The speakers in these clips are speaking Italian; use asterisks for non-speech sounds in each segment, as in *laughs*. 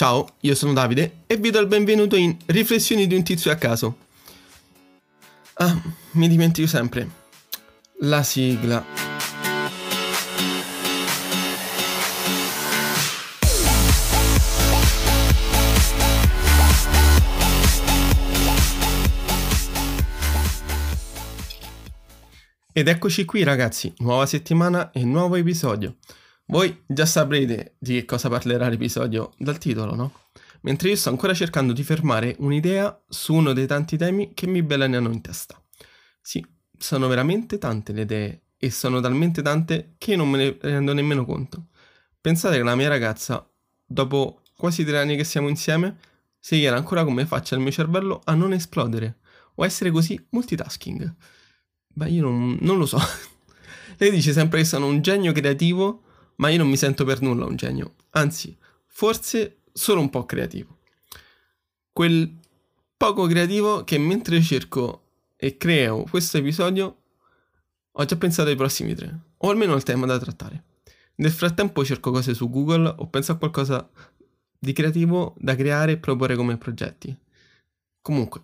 Ciao, io sono Davide e vi do il benvenuto in Riflessioni di un tizio a caso. Ah, mi dimentico sempre. La sigla. Ed eccoci qui ragazzi, nuova settimana e nuovo episodio. Voi già saprete di che cosa parlerà l'episodio dal titolo, no? Mentre io sto ancora cercando di fermare un'idea su uno dei tanti temi che mi belanano in testa. Sì, sono veramente tante le idee e sono talmente tante che non me ne rendo nemmeno conto. Pensate che la mia ragazza, dopo quasi tre anni che siamo insieme, si chiede ancora come faccia il mio cervello a non esplodere o essere così multitasking. Beh, io non, non lo so. *laughs* Lei dice sempre che sono un genio creativo ma io non mi sento per nulla un genio, anzi, forse solo un po' creativo. Quel poco creativo che mentre cerco e creo questo episodio ho già pensato ai prossimi tre, o almeno al tema da trattare. Nel frattempo cerco cose su Google o penso a qualcosa di creativo da creare e proporre come progetti. Comunque,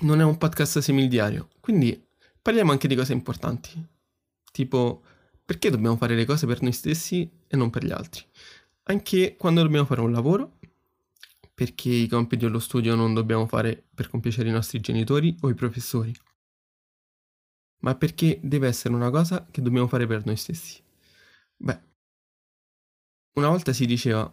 non è un podcast simildiario, quindi parliamo anche di cose importanti, tipo perché dobbiamo fare le cose per noi stessi e non per gli altri? Anche quando dobbiamo fare un lavoro, perché i compiti dello studio non dobbiamo fare per compiacere i nostri genitori o i professori, ma perché deve essere una cosa che dobbiamo fare per noi stessi. Beh, una volta si diceva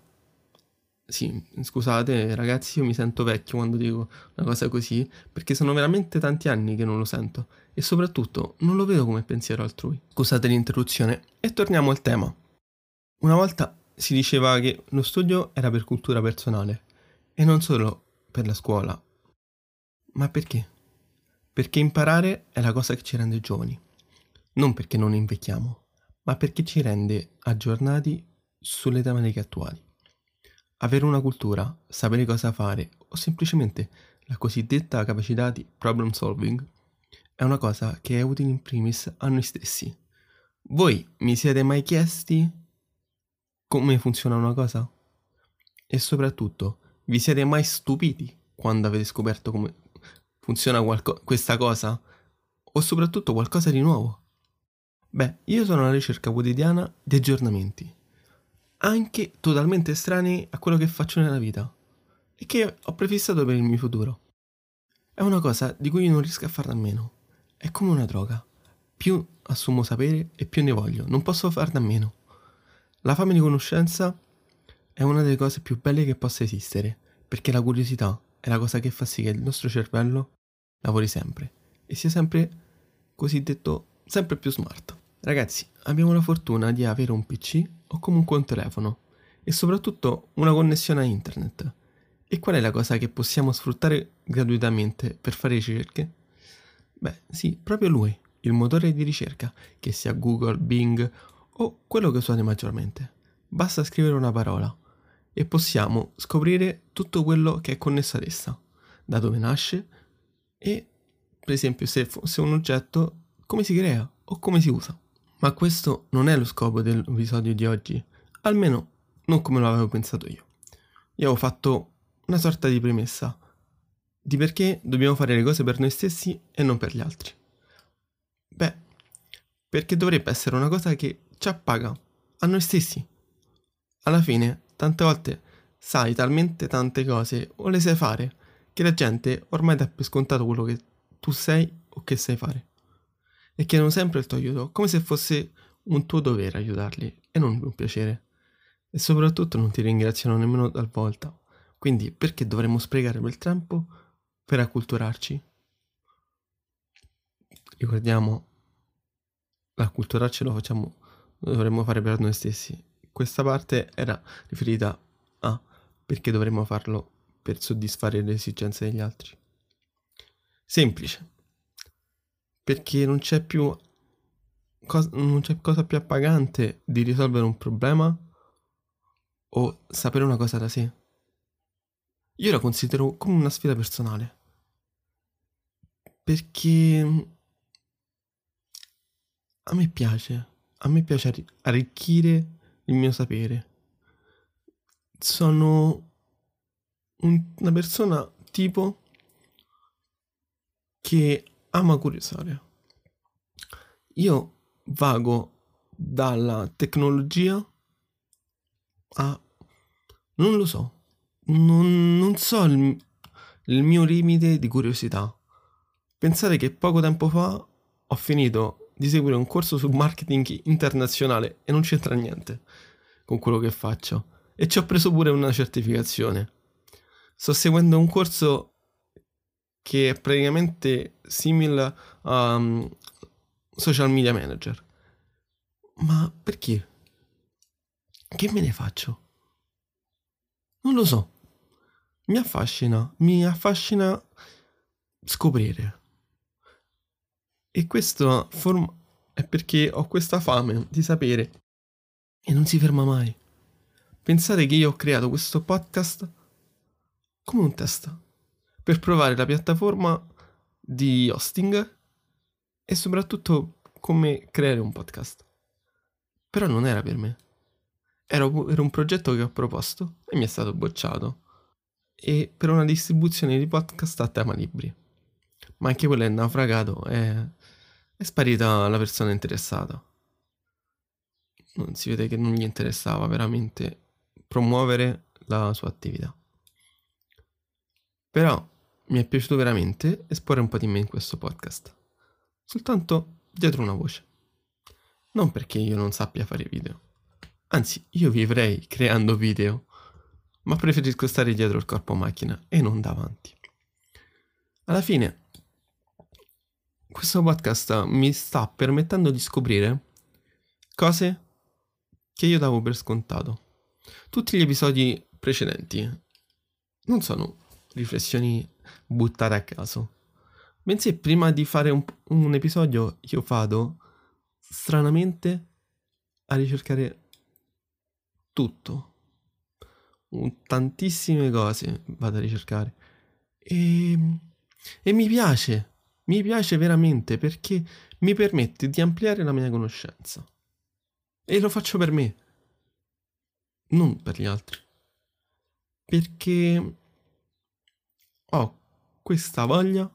sì, scusate ragazzi, io mi sento vecchio quando dico una cosa così, perché sono veramente tanti anni che non lo sento e soprattutto non lo vedo come pensiero altrui. Scusate l'interruzione e torniamo al tema. Una volta si diceva che lo studio era per cultura personale e non solo per la scuola. Ma perché? Perché imparare è la cosa che ci rende giovani, non perché non invecchiamo, ma perché ci rende aggiornati sulle tematiche attuali. Avere una cultura, sapere cosa fare o semplicemente la cosiddetta capacità di problem solving è una cosa che è utile in primis a noi stessi. Voi mi siete mai chiesti come funziona una cosa? E soprattutto, vi siete mai stupiti quando avete scoperto come funziona qualco- questa cosa? O soprattutto qualcosa di nuovo? Beh, io sono alla ricerca quotidiana di aggiornamenti anche totalmente estranei a quello che faccio nella vita e che ho prefissato per il mio futuro. È una cosa di cui non riesco a farne a meno. È come una droga. Più assumo sapere e più ne voglio, non posso farne a meno. La fame di conoscenza è una delle cose più belle che possa esistere, perché la curiosità è la cosa che fa sì che il nostro cervello lavori sempre e sia sempre cosiddetto sempre più smart. Ragazzi, abbiamo la fortuna di avere un PC o comunque un telefono e soprattutto una connessione a internet. E qual è la cosa che possiamo sfruttare gratuitamente per fare ricerche? Beh, sì, proprio lui, il motore di ricerca, che sia Google, Bing o quello che usate maggiormente. Basta scrivere una parola e possiamo scoprire tutto quello che è connesso ad essa, da dove nasce e, per esempio, se fosse un oggetto, come si crea o come si usa. Ma questo non è lo scopo dell'episodio di oggi, almeno non come lo avevo pensato io. Io avevo fatto una sorta di premessa di perché dobbiamo fare le cose per noi stessi e non per gli altri. Beh, perché dovrebbe essere una cosa che ci appaga a noi stessi. Alla fine, tante volte sai talmente tante cose o le sai fare che la gente ormai dà per scontato quello che tu sei o che sai fare e chiedono sempre il tuo aiuto, come se fosse un tuo dovere aiutarli e non un piacere. E soprattutto non ti ringraziano nemmeno talvolta. Quindi perché dovremmo sprecare quel tempo per acculturarci? Ricordiamo, l'acculturarci lo facciamo, lo dovremmo fare per noi stessi. Questa parte era riferita a perché dovremmo farlo per soddisfare le esigenze degli altri. Semplice perché non c'è più cosa, non c'è cosa più appagante di risolvere un problema o sapere una cosa da sé. Io la considero come una sfida personale. Perché a me piace, a me piace arricchire il mio sapere. Sono un, una persona tipo che ama curiosare. Io vago dalla tecnologia a... non lo so, non, non so il, il mio limite di curiosità. Pensare che poco tempo fa ho finito di seguire un corso su marketing internazionale e non c'entra niente con quello che faccio. E ci ho preso pure una certificazione. Sto seguendo un corso che è praticamente simile a um, social media manager. Ma perché? Che me ne faccio? Non lo so. Mi affascina, mi affascina scoprire. E questo form- è perché ho questa fame di sapere e non si ferma mai. Pensate che io ho creato questo podcast come un test per provare la piattaforma di hosting e soprattutto come creare un podcast. Però non era per me. Era, era un progetto che ho proposto e mi è stato bocciato. E per una distribuzione di podcast a tema libri. Ma anche quello è naufragato e è sparita la persona interessata. Non si vede che non gli interessava veramente promuovere la sua attività. Però mi è piaciuto veramente esporre un po' di me in questo podcast. Soltanto dietro una voce. Non perché io non sappia fare video. Anzi, io vivrei creando video, ma preferisco stare dietro il corpo macchina e non davanti. Alla fine, questo podcast mi sta permettendo di scoprire cose che io davo per scontato. Tutti gli episodi precedenti non sono riflessioni buttate a caso. Bensì, prima di fare un, un episodio, io vado stranamente a ricercare tutto. Un, tantissime cose vado a ricercare. E, e mi piace, mi piace veramente perché mi permette di ampliare la mia conoscenza. E lo faccio per me, non per gli altri. Perché ho questa voglia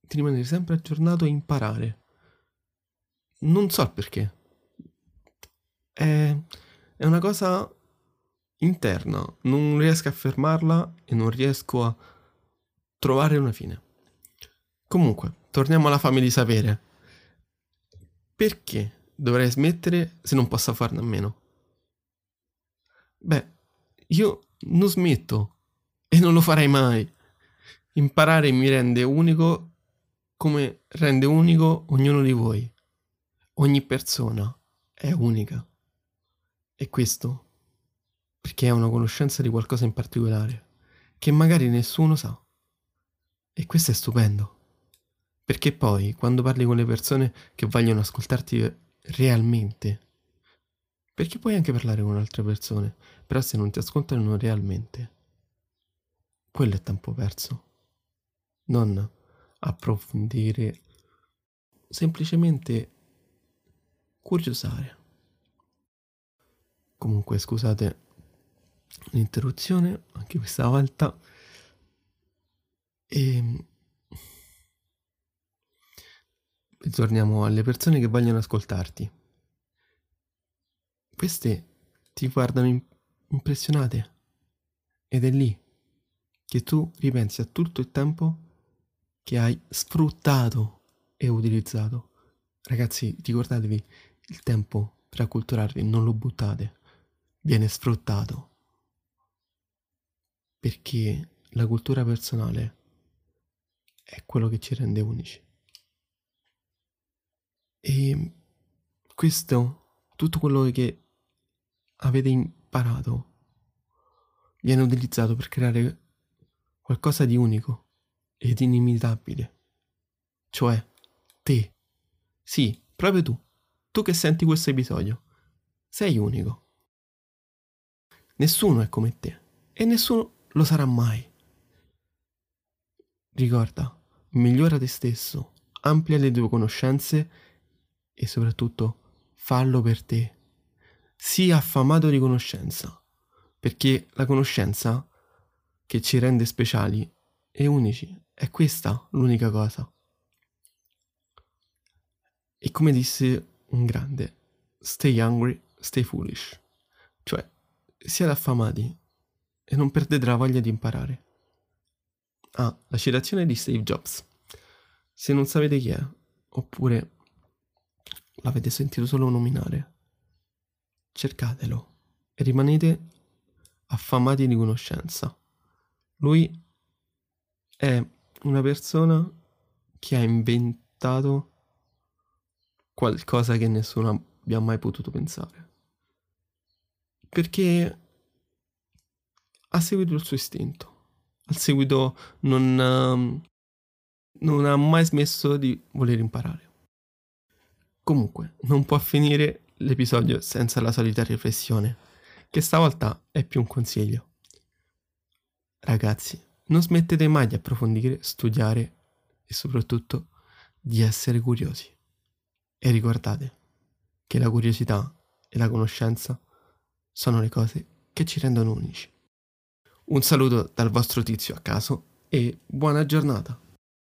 di rimanere sempre aggiornato e imparare. Non so perché. È, è una cosa interna, non riesco a fermarla e non riesco a trovare una fine. Comunque, torniamo alla fame di sapere. Perché dovrei smettere se non posso farne a meno? Beh, io non smetto e non lo farei mai. Imparare mi rende unico come rende unico ognuno di voi. Ogni persona è unica. E questo perché è una conoscenza di qualcosa in particolare che magari nessuno sa. E questo è stupendo. Perché poi, quando parli con le persone che vogliono ascoltarti realmente, perché puoi anche parlare con altre persone, però se non ti ascoltano realmente, quello è tempo perso non approfondire, semplicemente curiosare. Comunque scusate l'interruzione anche questa volta. E torniamo alle persone che vogliono ascoltarti. Queste ti guardano impressionate ed è lì che tu ripensi a tutto il tempo che hai sfruttato e utilizzato. Ragazzi, ricordatevi, il tempo per acculturarvi non lo buttate, viene sfruttato. Perché la cultura personale è quello che ci rende unici. E questo, tutto quello che avete imparato, viene utilizzato per creare qualcosa di unico ed inimitabile. Cioè, te. Sì, proprio tu. Tu che senti questo episodio. Sei unico. Nessuno è come te e nessuno lo sarà mai. Ricorda, migliora te stesso, amplia le tue conoscenze e soprattutto fallo per te. Sii affamato di conoscenza, perché la conoscenza che ci rende speciali e unici. È questa l'unica cosa. E come disse un grande, stay hungry, stay foolish. Cioè, siate affamati e non perdete la voglia di imparare. Ah, la citazione di Steve Jobs. Se non sapete chi è, oppure l'avete sentito solo nominare, cercatelo e rimanete affamati di conoscenza. Lui è una persona che ha inventato qualcosa che nessuno abbia mai potuto pensare. Perché ha seguito il suo istinto. Al seguito non, um, non ha mai smesso di voler imparare. Comunque, non può finire l'episodio senza la solita riflessione, che stavolta è più un consiglio. Ragazzi, non smettete mai di approfondire, studiare e soprattutto di essere curiosi. E ricordate che la curiosità e la conoscenza sono le cose che ci rendono unici. Un saluto dal vostro tizio a caso e buona giornata.